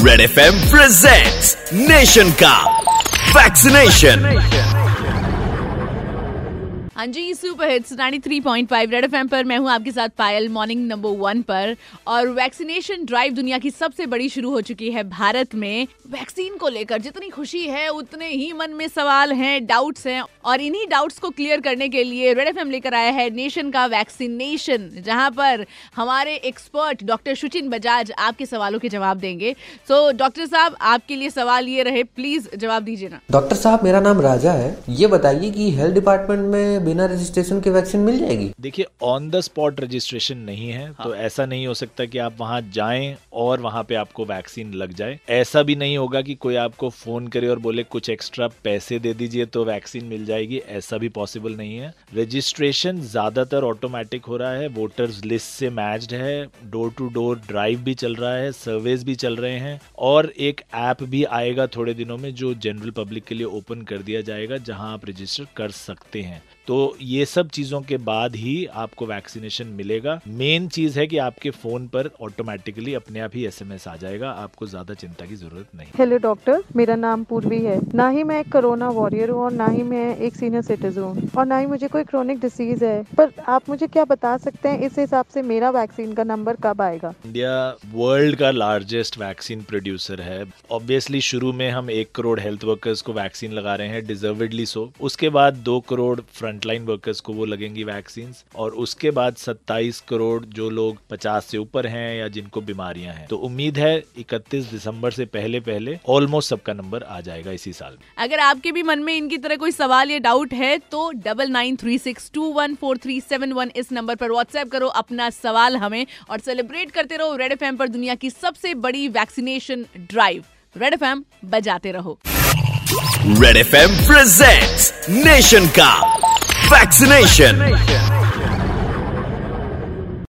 Red F M presents nation का vaccination हाँ जी सुपर हिट्स 93.5 रेड एफएम पर मैं हूँ आपके साथ पायल मॉर्निंग नंबर वन पर। और वैक्सीनेशन ड्राइव दुनिया की सबसे बड़ी शुरू हो चुकी है भारत में। वैक्सीन को लेकर जितनी खुशी है, उतने ही मन में सवाल हैं डाउट्स हैं। और इन्हीं डाउट्स को क्लियर करने के लिए रेड एफएम लेकर आया है नेशन का वैक्सीनेशन जहाँ पर हमारे एक्सपर्ट डॉक्टर सुचिन बजाज आपके सवालों के जवाब देंगे। सो डॉक्टर साहब, आपके लिए सवाल ये रहे प्लीज़ जवाब दीजिए ना। डॉक्टर साहब, मेरा नाम राजा है। ये बताइए कि हेल्थ डिपार्टमेंट में बिना रजिस्ट्रेशन के वैक्सीन मिल जाएगी? देखिए ऑन द स्पॉट रजिस्ट्रेशन नहीं है हाँ। तो ऐसा नहीं हो सकता कि आप वहाँ जाएँ और वहाँ पे आपको वैक्सीन लग जाए। ऐसा भी नहीं होगा कि कोई आपको फ़ोन करे और बोले कुछ एक्स्ट्रा पैसे दे दीजिए तो वैक्सीन मिल जाएगी। ऐसा भी पॉसिबल नहीं है। रजिस्ट्रेशन ज़्यादातर ऑटोमेटिक हो रहा है वोटर्स लिस्ट से मैच्ड है डोर टू डोर ड्राइव भी चल रहा है सर्वेस भी चल रहे हैं और एक ऐप भी आएगा थोड़े दिनों में जो जनरल पब्लिक के लिए ओपन कर दिया जाएगा जहाँ आप रजिस्टर कर सकते हैं। तो ये सब चीज़ों के बाद ही आपको वैक्सीनेशन मिलेगा। मेन चीज़ है कि आपके फ़ोन पर ऑटोमेटिकली अपने आप ही एसएमएस आ जाएगा। आपको ज़्यादा चिंता की ज़रूरत नहीं। हेलो डॉक्टर मेरा नाम पूर्वी है। ना ही मैं एक कोरोना वॉरियर हूँ और ना ही मैं एक सीनियर सिटीजन हूँ। और ना ही मुझे कोई क्रोनिक डिसीज है। पर आप मुझे क्या बता सकते हैं? इस हिसाब से मेरा वैक्सीन का नंबर कब आएगा? इंडिया वर्ल्ड का लार्जेस्ट वैक्सीन प्रोड्यूसर है। ऑब्वियसली शुरू में हम एक करोड़ हेल्थ वर्कर्स को वैक्सीन लगा रहे हैं डिजर्वेडली सो उसके बाद दो करोड़ फ्रंटलाइन वर्कर्स को वो लगेंगी वैक्सीन और उसके बाद 27 करोड़ जो लोग 50 से ऊपर हैं या जिनको बीमारियाँ हैं। तो उम्मीद है 31 दिसंबर से पहले पहले ऑलमोस्ट सबका नंबर आ जाएगा इसी साल अगर आपके भी मन में इनकी तरह कोई सवाल या डाउट है तो double nine three six two one four three seven one इस नंबर पर व्हाट्सएप करो अपना सवाल हमें और सेलिब्रेट करते रहो रेड एफ़ पर दुनिया की सबसे बड़ी वैक्सीनेशन ड्राइव रेड एफ़ बजाते रहो। Red F M presents nation का वैक्सीनेशन